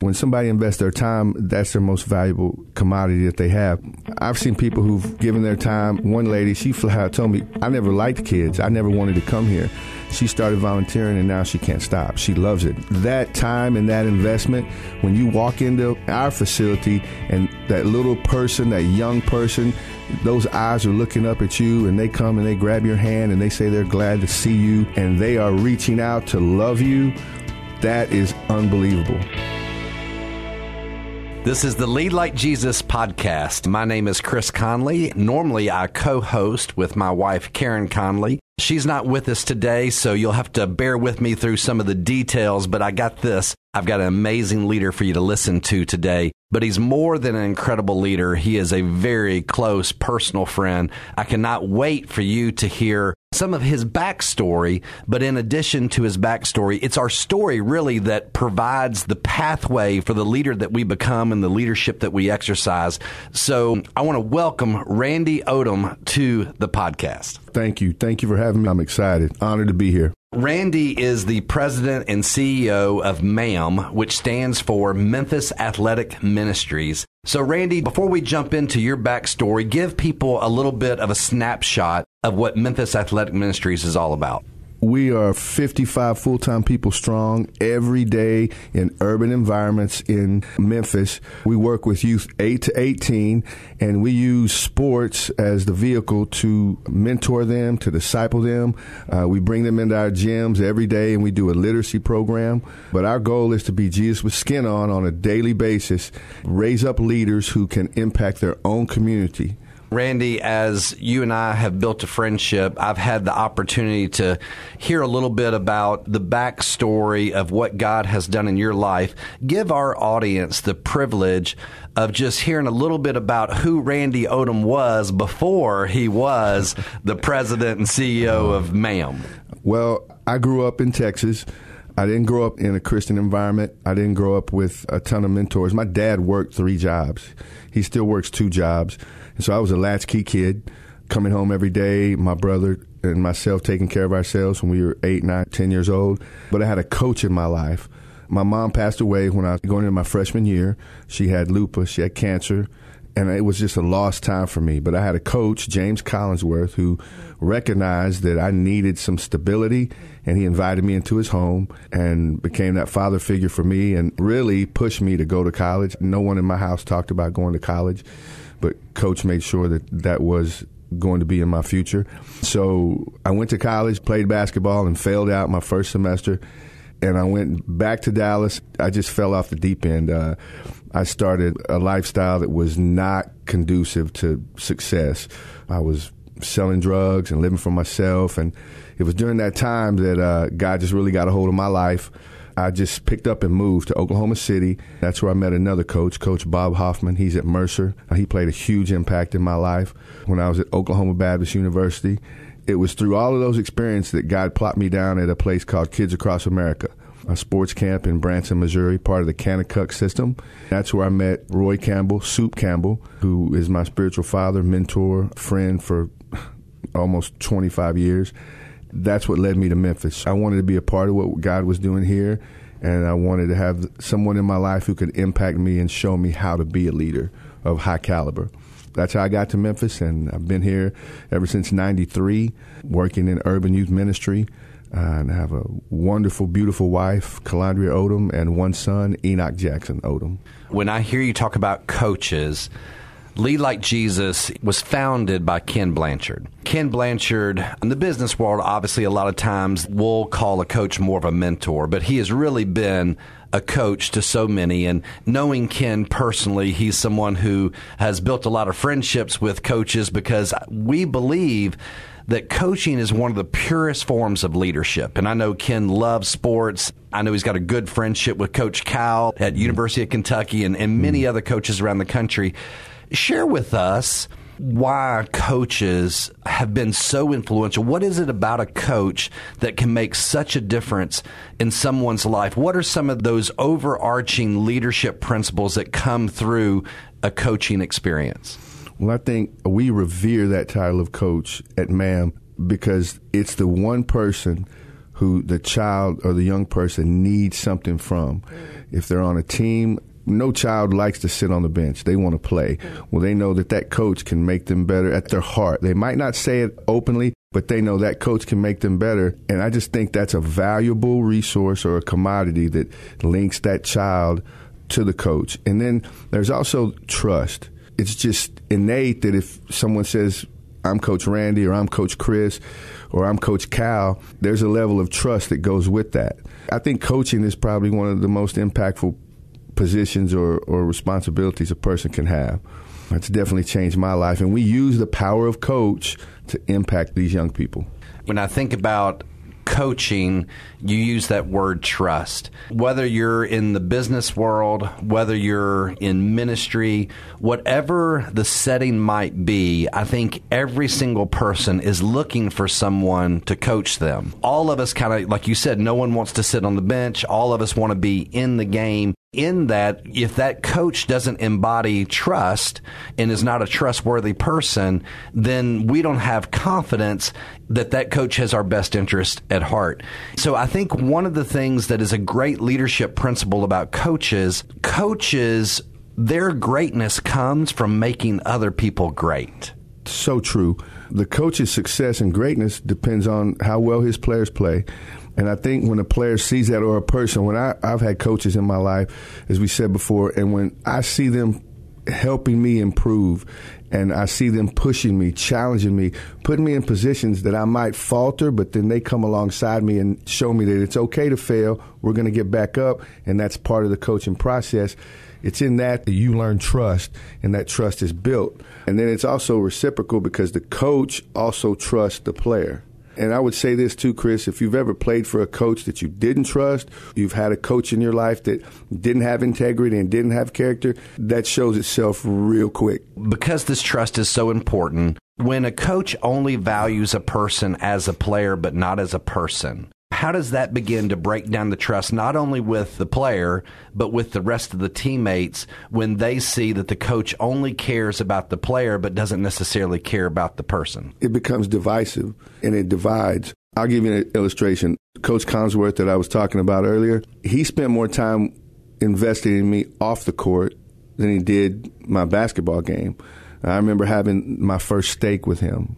When somebody invests their time, that's their most valuable commodity that they have. I've seen people who've given their time. One lady, she flat out told me, I never liked kids. I never wanted to come here. She started volunteering and now she can't stop. She loves it. That time and that investment, when you walk into our facility and that little person, that young person, those eyes are looking up at you and they come and they grab your hand and they say they're glad to see you and they are reaching out to love you, that is unbelievable. This is the Lead Like Jesus podcast. My name is Chris Conley. Normally, I co host with my wife, Karen Conley. She's not with us today, so you'll have to bear with me through some of the details, but I got this. I've got an amazing leader for you to listen to today. But he's more than an incredible leader. He is a very close personal friend. I cannot wait for you to hear some of his backstory. But in addition to his backstory, it's our story really that provides the pathway for the leader that we become and the leadership that we exercise. So I want to welcome Randy Odom to the podcast. Thank you. Thank you for having me. I'm excited. Honored to be here. Randy is the president and CEO of MAM, which stands for Memphis Athletic Ministries. So, Randy, before we jump into your backstory, give people a little bit of a snapshot of what Memphis Athletic Ministries is all about. We are 55 full time people strong every day in urban environments in Memphis. We work with youth 8 to 18, and we use sports as the vehicle to mentor them, to disciple them. Uh, we bring them into our gyms every day, and we do a literacy program. But our goal is to be Jesus with skin on on a daily basis, raise up leaders who can impact their own community Randy, as you and I have built a friendship, I've had the opportunity to hear a little bit about the backstory of what God has done in your life. Give our audience the privilege of just hearing a little bit about who Randy Odom was before he was the president and CEO of MAM. Well, I grew up in Texas. I didn't grow up in a Christian environment. I didn't grow up with a ton of mentors. My dad worked three jobs. He still works two jobs. And so I was a latchkey kid coming home every day, my brother and myself taking care of ourselves when we were eight, nine, ten years old. But I had a coach in my life. My mom passed away when I was going into my freshman year. She had lupus, she had cancer, and it was just a lost time for me. But I had a coach, James Collinsworth, who recognized that I needed some stability, and he invited me into his home and became that father figure for me and really pushed me to go to college. No one in my house talked about going to college but coach made sure that that was going to be in my future. So I went to college, played basketball, and failed out my first semester. And I went back to Dallas. I just fell off the deep end. Uh, I started a lifestyle that was not conducive to success. I was selling drugs and living for myself. And it was during that time that uh, God just really got a hold of my life. I just picked up and moved to Oklahoma City. That's where I met another coach, Coach Bob Hoffman. He's at Mercer. He played a huge impact in my life when I was at Oklahoma Baptist University. It was through all of those experiences that God plopped me down at a place called Kids Across America, a sports camp in Branson, Missouri, part of the Kanakuk system. That's where I met Roy Campbell, Soup Campbell, who is my spiritual father, mentor, friend for almost 25 years that's what led me to Memphis. I wanted to be a part of what God was doing here, and I wanted to have someone in my life who could impact me and show me how to be a leader of high caliber. That's how I got to Memphis, and I've been here ever since '93, working in urban youth ministry. Uh, and I have a wonderful, beautiful wife, Calandria Odom, and one son, Enoch Jackson Odom. When I hear you talk about coaches, Lead Like Jesus was founded by Ken Blanchard. Ken Blanchard, in the business world, obviously, a lot of times we'll call a coach more of a mentor, but he has really been a coach to so many. And knowing Ken personally, he's someone who has built a lot of friendships with coaches because we believe that coaching is one of the purest forms of leadership. And I know Ken loves sports. I know he's got a good friendship with Coach Cal at University of Kentucky and, and many hmm. other coaches around the country. Share with us why coaches have been so influential. What is it about a coach that can make such a difference in someone's life? What are some of those overarching leadership principles that come through a coaching experience? Well, I think we revere that title of coach at MAM because it's the one person who the child or the young person needs something from. if they're on a team, no child likes to sit on the bench. They want to play. Well, they know that that coach can make them better at their heart. They might not say it openly, but they know that coach can make them better. And I just think that's a valuable resource or a commodity that links that child to the coach. And then there's also trust. It's just innate that if someone says, I'm Coach Randy or I'm Coach Chris or I'm Coach Cal, there's a level of trust that goes with that. I think coaching is probably one of the most impactful positions or, or responsibilities a person can have. It's definitely changed my life. And we use the power of coach to impact these young people. When I think about coaching, you use that word trust. Whether you're in the business world, whether you're in ministry, whatever the setting might be, I think every single person is looking for someone to coach them. All of us kind of, like you said, no one wants to sit on the bench. All of us want to be in the game in that if that coach doesn't embody trust and is not a trustworthy person, then we don't have confidence that that coach has our best interest at heart. So I think one of the things that is a great leadership principle about coaches, coaches, their greatness comes from making other people great. So true. The coach's success and greatness depends on how well his players play. And I think when a player sees that or a person, when I, I've had coaches in my life, as we said before, and when I see them helping me improve and I see them pushing me, challenging me, putting me in positions that I might falter, but then they come alongside me and show me that it's okay to fail. We're going to get back up, and that's part of the coaching process. It's in that that you learn trust, and that trust is built. And then it's also reciprocal because the coach also trusts the player. And I would say this too, Chris, if you've ever played for a coach that you didn't trust, you've had a coach in your life that didn't have integrity and didn't have character, that shows itself real quick. Because this trust is so important, when a coach only values a person as a player but not as a person, how does that begin to break down the trust not only with the player but with the rest of the teammates when they see that the coach only cares about the player but doesn't necessarily care about the person? It becomes divisive and it divides. I'll give you an illustration. Coach Collinsworth that i was talking about earlier he spent more time investing in me off the court than he did my basketball game. I remember having my first steak with him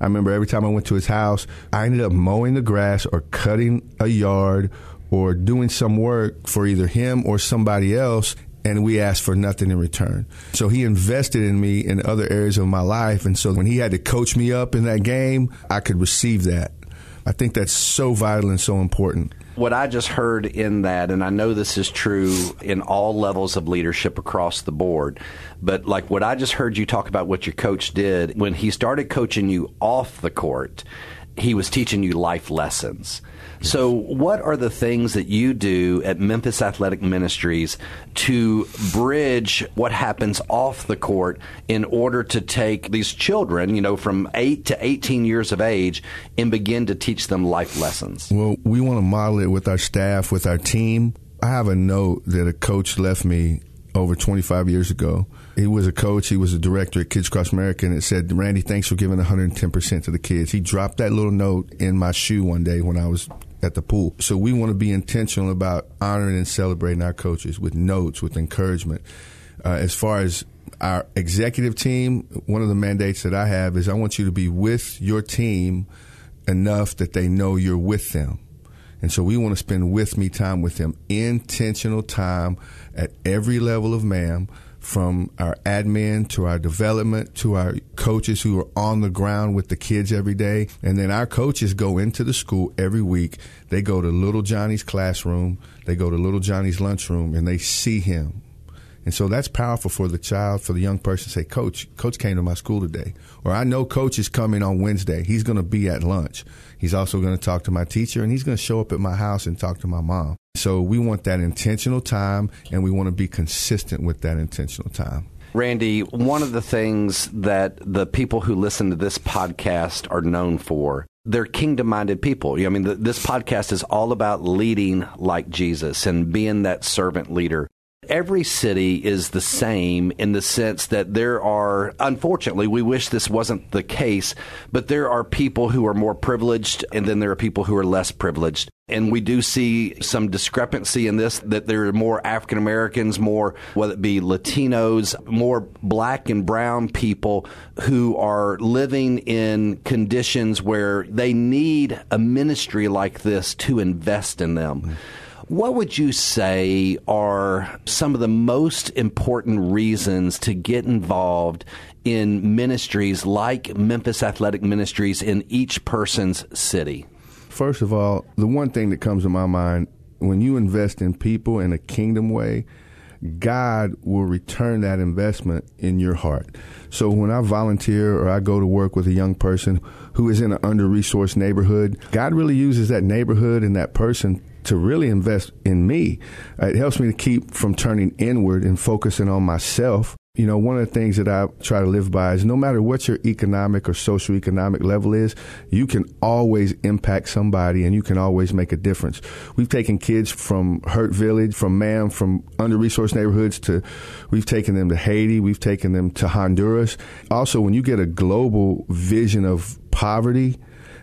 I remember every time I went to his house, I ended up mowing the grass or cutting a yard or doing some work for either him or somebody else and we asked for nothing in return. So he invested in me in other areas of my life. And so when he had to coach me up in that game, I could receive that. I think that's so vital and so important what I just heard in that, and I know this is true in all levels of leadership across the board, but like what I just heard you talk about what your coach did when he started coaching you off the court, he was teaching you life lessons. So, what are the things that you do at Memphis Athletic Ministries to bridge what happens off the court in order to take these children, you know, from 8 to 18 years of age and begin to teach them life lessons? Well, we want to model it with our staff, with our team. I have a note that a coach left me over 25 years ago. He was a coach. He was a director at Kids Cross America, and it said, "Randy, thanks for giving 110 percent to the kids." He dropped that little note in my shoe one day when I was at the pool. So we want to be intentional about honoring and celebrating our coaches with notes, with encouragement. Uh, as far as our executive team, one of the mandates that I have is I want you to be with your team enough that they know you're with them. And so we want to spend with me time with them, intentional time at every level of MAM from our admin to our development to our coaches who are on the ground with the kids every day. And then our coaches go into the school every week. They go to little Johnny's classroom, they go to little Johnny's lunchroom, and they see him. And so that's powerful for the child, for the young person say, Coach, Coach came to my school today. Or I know Coach is coming on Wednesday. He's going to be at lunch. He's also going to talk to my teacher and he's going to show up at my house and talk to my mom. So we want that intentional time and we want to be consistent with that intentional time. Randy, one of the things that the people who listen to this podcast are known for they're kingdom minded people. I mean, this podcast is all about leading like Jesus and being that servant leader. Every city is the same in the sense that there are, unfortunately, we wish this wasn't the case, but there are people who are more privileged and then there are people who are less privileged. And we do see some discrepancy in this that there are more African Americans, more, whether it be Latinos, more black and brown people who are living in conditions where they need a ministry like this to invest in them. What would you say are some of the most important reasons to get involved in ministries like Memphis Athletic Ministries in each person's city? First of all, the one thing that comes to my mind when you invest in people in a kingdom way, God will return that investment in your heart. So when I volunteer or I go to work with a young person who is in an under resourced neighborhood, God really uses that neighborhood and that person to really invest in me. It helps me to keep from turning inward and focusing on myself. You know, one of the things that I try to live by is no matter what your economic or social economic level is, you can always impact somebody and you can always make a difference. We've taken kids from Hurt Village, from MAM, from under resourced neighborhoods to we've taken them to Haiti, we've taken them to Honduras. Also, when you get a global vision of poverty,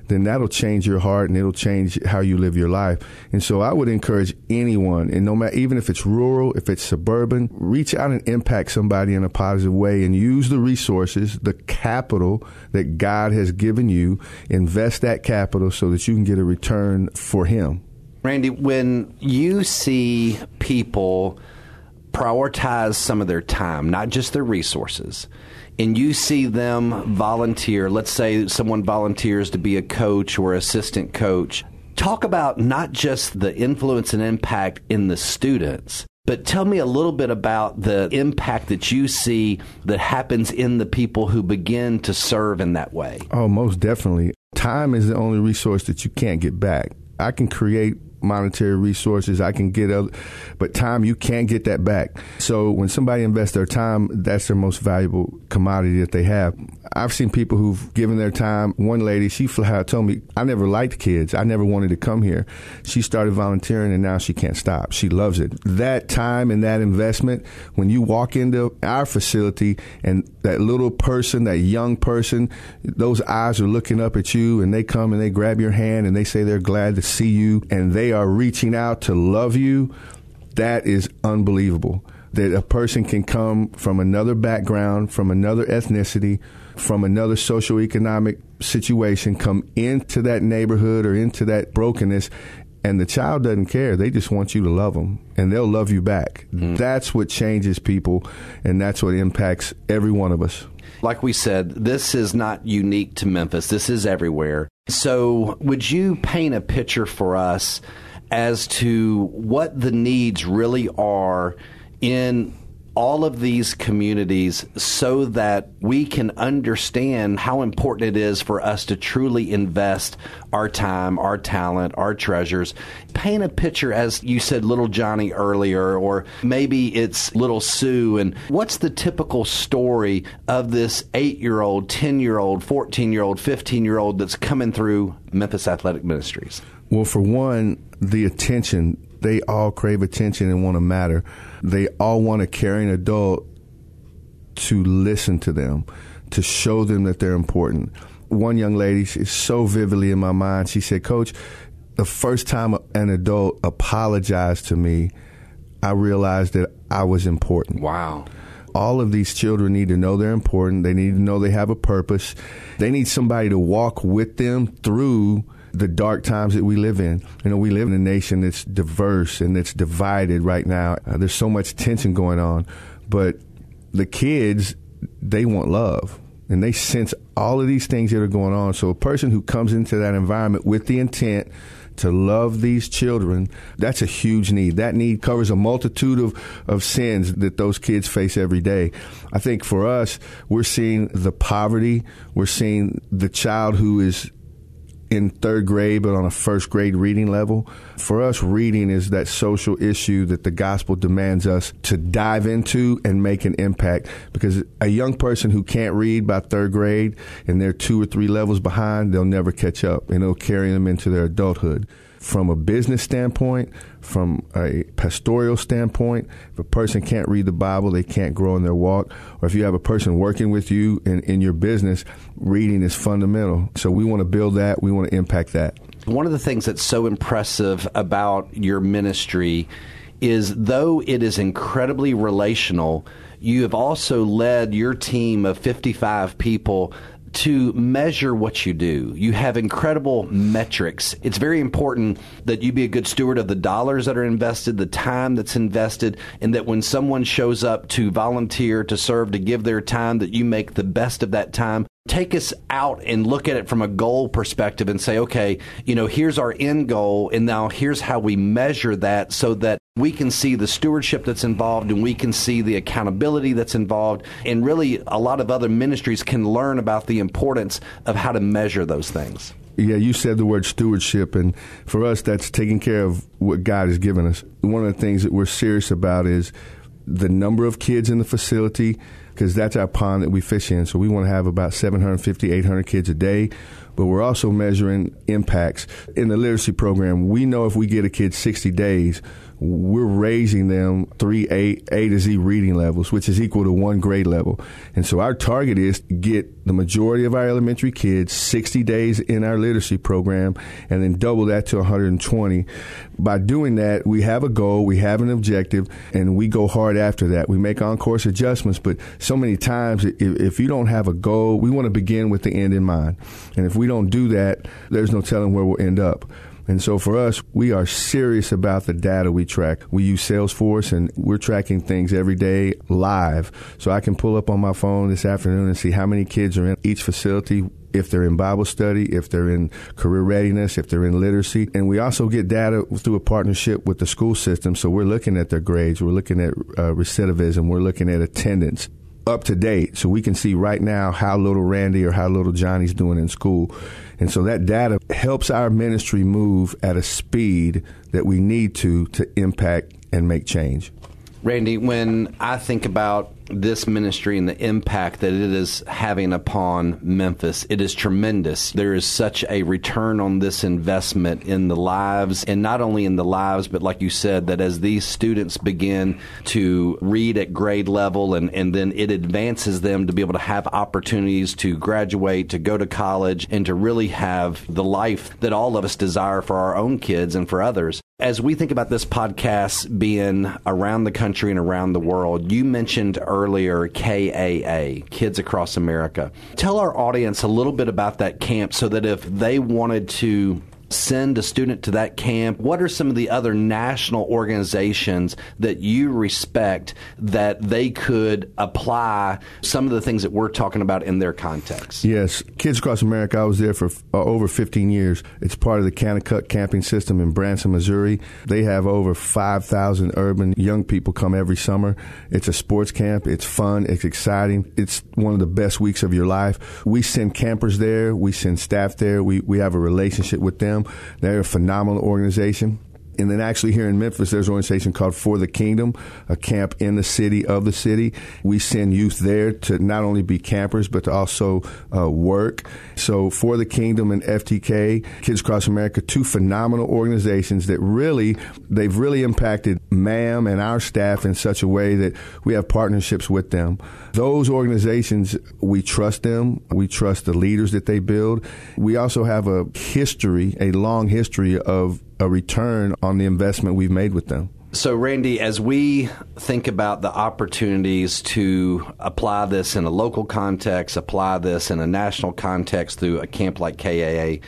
then that'll change your heart and it'll change how you live your life. And so I would encourage anyone, and no matter, even if it's rural, if it's suburban, reach out and impact somebody in a positive way and use the resources, the capital that God has given you, invest that capital so that you can get a return for Him. Randy, when you see people prioritize some of their time, not just their resources, and you see them volunteer, let's say someone volunteers to be a coach or assistant coach, talk about not just the influence and impact in the students, but tell me a little bit about the impact that you see that happens in the people who begin to serve in that way. Oh, most definitely. Time is the only resource that you can't get back. I can create monetary resources I can get, other, but time you can't get that back. So when somebody invests their time, that's their most valuable commodity that they have. I've seen people who've given their time. One lady, she flat out told me, "I never liked kids. I never wanted to come here." She started volunteering, and now she can't stop. She loves it. That time and that investment, when you walk into our facility and that little person, that young person, those eyes are looking up at you, and they come and they grab your hand and they say they're glad to see you, and they are reaching out to love you, that is unbelievable. That a person can come from another background, from another ethnicity, from another socioeconomic situation, come into that neighborhood or into that brokenness, and the child doesn't care. They just want you to love them, and they'll love you back. Mm. That's what changes people, and that's what impacts every one of us. Like we said, this is not unique to Memphis. This is everywhere. So, would you paint a picture for us as to what the needs really are in all of these communities so that we can understand how important it is for us to truly invest our time, our talent, our treasures. Paint a picture, as you said, little Johnny earlier, or maybe it's little Sue. And what's the typical story of this eight year old, 10 year old, 14 year old, 15 year old that's coming through Memphis Athletic Ministries? Well, for one, the attention. They all crave attention and want to matter. They all want a caring adult to listen to them, to show them that they're important. One young lady is so vividly in my mind. She said, Coach, the first time an adult apologized to me, I realized that I was important. Wow all of these children need to know they're important. They need to know they have a purpose. They need somebody to walk with them through the dark times that we live in. You know, we live in a nation that's diverse and that's divided right now. Uh, there's so much tension going on, but the kids, they want love and they sense all of these things that are going on. So a person who comes into that environment with the intent to love these children, that's a huge need. That need covers a multitude of, of sins that those kids face every day. I think for us, we're seeing the poverty. We're seeing the child who is in third grade, but on a first grade reading level. For us, reading is that social issue that the gospel demands us to dive into and make an impact. Because a young person who can't read by third grade and they're two or three levels behind, they'll never catch up and it'll carry them into their adulthood. From a business standpoint, from a pastoral standpoint. If a person can't read the Bible, they can't grow in their walk. Or if you have a person working with you in, in your business, reading is fundamental. So we want to build that. We want to impact that. One of the things that's so impressive about your ministry is though it is incredibly relational, you have also led your team of 55 people to measure what you do. You have incredible metrics. It's very important that you be a good steward of the dollars that are invested, the time that's invested, and that when someone shows up to volunteer, to serve, to give their time, that you make the best of that time take us out and look at it from a goal perspective and say, okay, you know, here's our end goal, and now here's how we measure that so that we can see the stewardship that's involved and we can see the accountability that's involved. And really, a lot of other ministries can learn about the importance of how to measure those things. Yeah, you said the word stewardship, and for us, that's taking care of what God has given us. One of the things that we're serious about is the number of kids in the facility because that's our pond that we fish in. So we want to have about 750, 800 kids a day. But we're also measuring impacts. In the literacy program, we know if we get a kid 60 days, we're raising them three A, A to Z reading levels, which is equal to one grade level. And so our target is get the majority of our elementary kids 60 days in our literacy program and then double that to 120. By doing that, we have a goal, we have an objective, and we go hard after that. We make on course adjustments, but so many times, if, if you don't have a goal, we want to begin with the end in mind. And if we don't do that, there's no telling where we'll end up. And so for us, we are serious about the data we track. We use Salesforce and we're tracking things every day live. So I can pull up on my phone this afternoon and see how many kids are in each facility, if they're in Bible study, if they're in career readiness, if they're in literacy. And we also get data through a partnership with the school system. So we're looking at their grades, we're looking at uh, recidivism, we're looking at attendance up to date. So we can see right now how little Randy or how little Johnny's doing in school. And so that data helps our ministry move at a speed that we need to to impact and make change. Randy, when I think about this ministry and the impact that it is having upon Memphis. It is tremendous. There is such a return on this investment in the lives, and not only in the lives, but like you said, that as these students begin to read at grade level and, and then it advances them to be able to have opportunities to graduate, to go to college, and to really have the life that all of us desire for our own kids and for others. As we think about this podcast being around the country and around the world, you mentioned earlier KAA, Kids Across America. Tell our audience a little bit about that camp so that if they wanted to send a student to that camp? What are some of the other national organizations that you respect that they could apply some of the things that we're talking about in their context? Yes. Kids Across America, I was there for uh, over 15 years. It's part of the Kanakuk camping system in Branson, Missouri. They have over 5,000 urban young people come every summer. It's a sports camp. It's fun. It's exciting. It's one of the best weeks of your life. We send campers there. We send staff there. We, we have a relationship with them them. They're a phenomenal organization. And then actually here in Memphis, there's an organization called For the Kingdom, a camp in the city of the city. We send youth there to not only be campers, but to also uh, work. So For the Kingdom and FTK, Kids Across America, two phenomenal organizations that really, they've really impacted MAM and our staff in such a way that we have partnerships with them. Those organizations, we trust them. We trust the leaders that they build. We also have a history, a long history of a return on the investment we've made with them. So, Randy, as we think about the opportunities to apply this in a local context, apply this in a national context through a camp like KAA,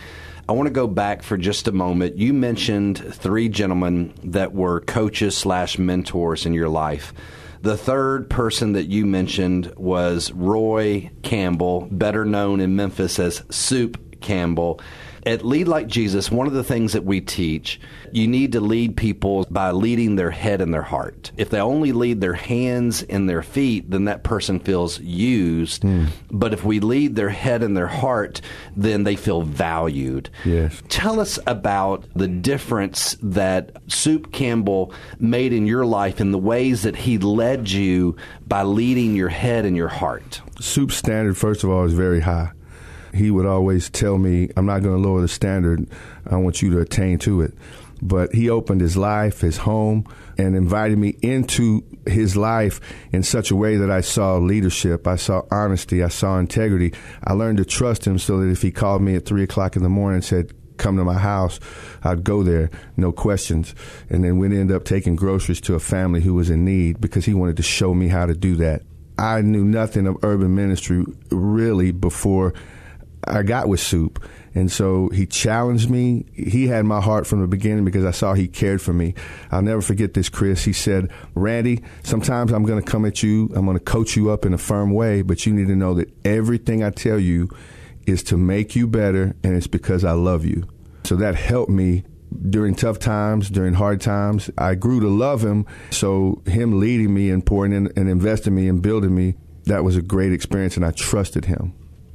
I want to go back for just a moment. You mentioned three gentlemen that were coaches slash mentors in your life. The third person that you mentioned was Roy Campbell, better known in Memphis as Soup Campbell. At Lead Like Jesus, one of the things that we teach, you need to lead people by leading their head and their heart. If they only lead their hands and their feet, then that person feels used. Mm. But if we lead their head and their heart, then they feel valued. Yes. Tell us about the difference that Soup Campbell made in your life and the ways that he led you by leading your head and your heart. Soup's standard, first of all, is very high he would always tell me, I'm not going to lower the standard. I want you to attain to it. But he opened his life, his home, and invited me into his life in such a way that I saw leadership, I saw honesty, I saw integrity. I learned to trust him so that if he called me at three o'clock in the morning and said, come to my house, I'd go there, no questions. And then we'd end up taking groceries to a family who was in need because he wanted to show me how to do that. I knew nothing of urban ministry really before I got with Soup. And so he challenged me. He had my heart from the beginning because I saw he cared for me. I'll never forget this, Chris. He said, Randy, sometimes I'm going to come at you. I'm going to coach you up in a firm way, but you need to know that everything I tell you is to make you better, and it's because I love you. So that helped me during tough times, during hard times. I grew to love him. So him leading me and pouring in and investing me and building me, that was a great experience, and I trusted him.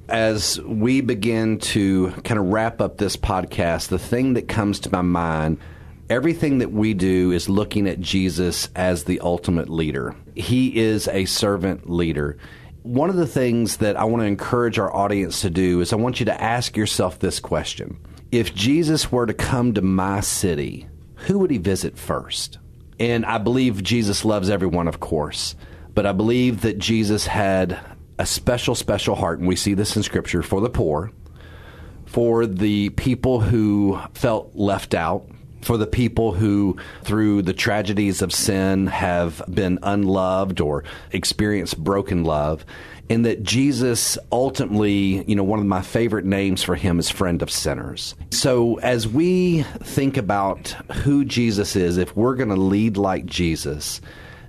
As we begin to kind of wrap up this podcast, the thing that comes to my mind everything that we do is looking at Jesus as the ultimate leader. He is a servant leader. One of the things that I want to encourage our audience to do is I want you to ask yourself this question If Jesus were to come to my city, who would he visit first? And I believe Jesus loves everyone, of course, but I believe that Jesus had a special, special heart, and we see this in Scripture for the poor, for the people who felt left out, for the people who, through the tragedies of sin, have been unloved or experienced broken love. And that Jesus ultimately, you know, one of my favorite names for him is friend of sinners. So as we think about who Jesus is, if we're going to lead like Jesus,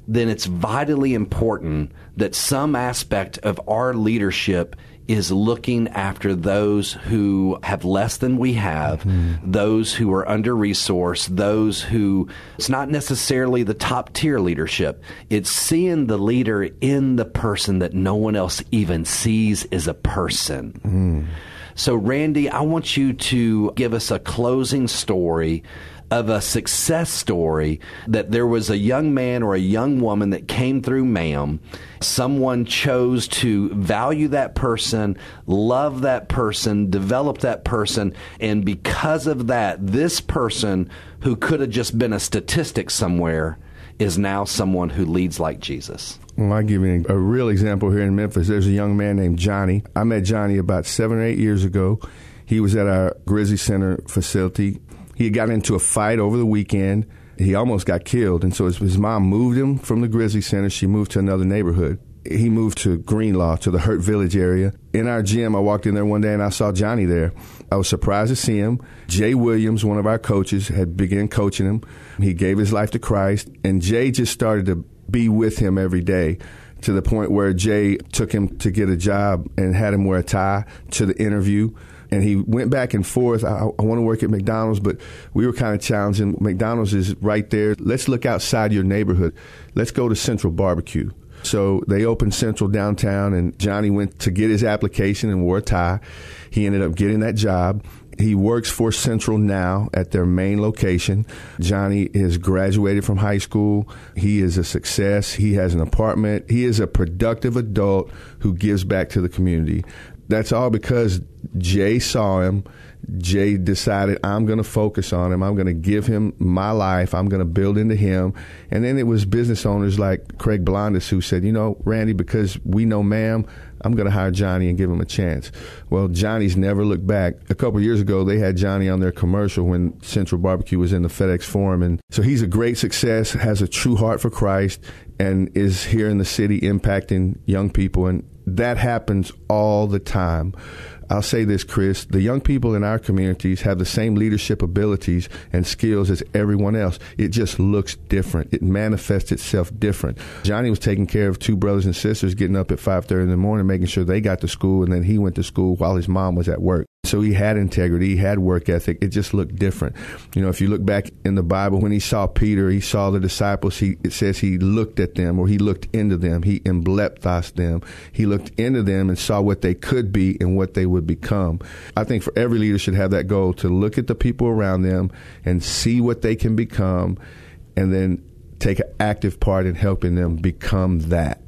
then it's vitally important that some aspect of our leadership is looking after those who have less than we have, mm-hmm. those who are under resourced, those who it's not necessarily the top tier leadership. It's seeing the leader in the person that no one else even sees as a person. Mm. So, Randy, I want you to give us a closing story of a success story that there was a young man or a young woman that came through MAM. Someone chose to value that person, love that person, develop that person, and because of that, this person who could have just been a statistic somewhere is now someone who leads like Jesus. Well, I'll give you a real example here in Memphis. There's a young man named Johnny. I met Johnny about seven or eight years ago. He was at our Grizzly Center facility he had got into a fight over the weekend. He almost got killed, and so his, his mom moved him from the Grizzly Center. She moved to another neighborhood. He moved to Greenlaw, to the Hurt Village area. In our gym, I walked in there one day and I saw Johnny there. I was surprised to see him. Jay Williams, one of our coaches, had begun coaching him. He gave his life to Christ, and Jay just started to be with him every day to the point where Jay took him to get a job and had him wear a tie to the interview and he went back and forth. I, I want to work at McDonald's, but we were kind of challenging. McDonald's is right there. Let's look outside your neighborhood. Let's go to Central Barbecue. So they opened Central downtown, and Johnny went to get his application and wore a tie. He ended up getting that job. He works for Central now at their main location. Johnny has graduated from high school. He is a success. He has an apartment. He is a productive adult who gives back to the community that's all because Jay saw him. Jay decided I'm going to focus on him. I'm going to give him my life. I'm going to build into him. And then it was business owners like Craig Blondis who said, you know, Randy, because we know MAM, I'm going to hire Johnny and give him a chance. Well, Johnny's never looked back. A couple years ago, they had Johnny on their commercial when Central Barbecue was in the FedEx Forum. And so he's a great success, has a true heart for Christ, and is here in the city impacting young people. And that happens all the time. I'll say this, Chris. The young people in our communities have the same leadership abilities and skills as everyone else. It just looks different. It manifests itself different. Johnny was taking care of two brothers and sisters, getting up at 5.30 in the morning, making sure they got to school, and then he went to school while his mom was at work. So he had integrity, he had work ethic. It just looked different. You know, if you look back in the Bible, when he saw Peter, he saw the disciples, he, it says he looked at them or he looked into them. He emblepthosed them. He looked into them and saw what they could be and what they would become. I think for every leader should have that goal to look at the people around them and see what they can become and then take an active part in helping them become that.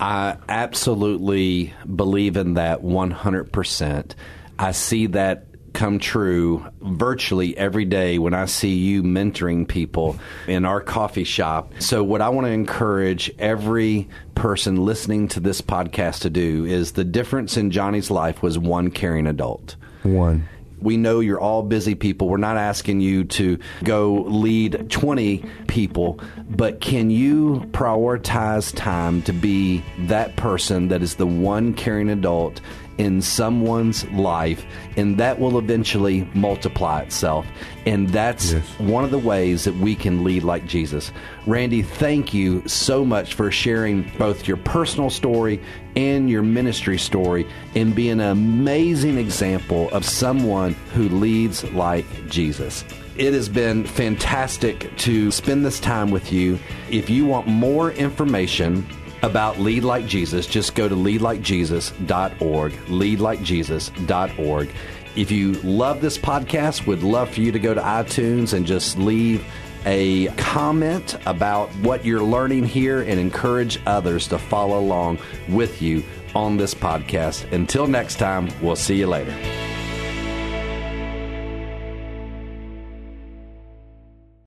I absolutely believe in that 100%. I see that come true virtually every day when I see you mentoring people in our coffee shop. So, what I want to encourage every person listening to this podcast to do is the difference in Johnny's life was one caring adult. One. We know you're all busy people. We're not asking you to go lead 20 people, but can you prioritize time to be that person that is the one caring adult in someone's life, and that will eventually multiply itself. And that's yes. one of the ways that we can lead like Jesus. Randy, thank you so much for sharing both your personal story and your ministry story and being an amazing example of someone who leads like Jesus. It has been fantastic to spend this time with you. If you want more information, about Lead Like Jesus, just go to leadlikejesus.org, leadlikejesus.org. If you love this podcast, would love for you to go to iTunes and just leave a comment about what you're learning here and encourage others to follow along with you on this podcast. Until next time, we'll see you later.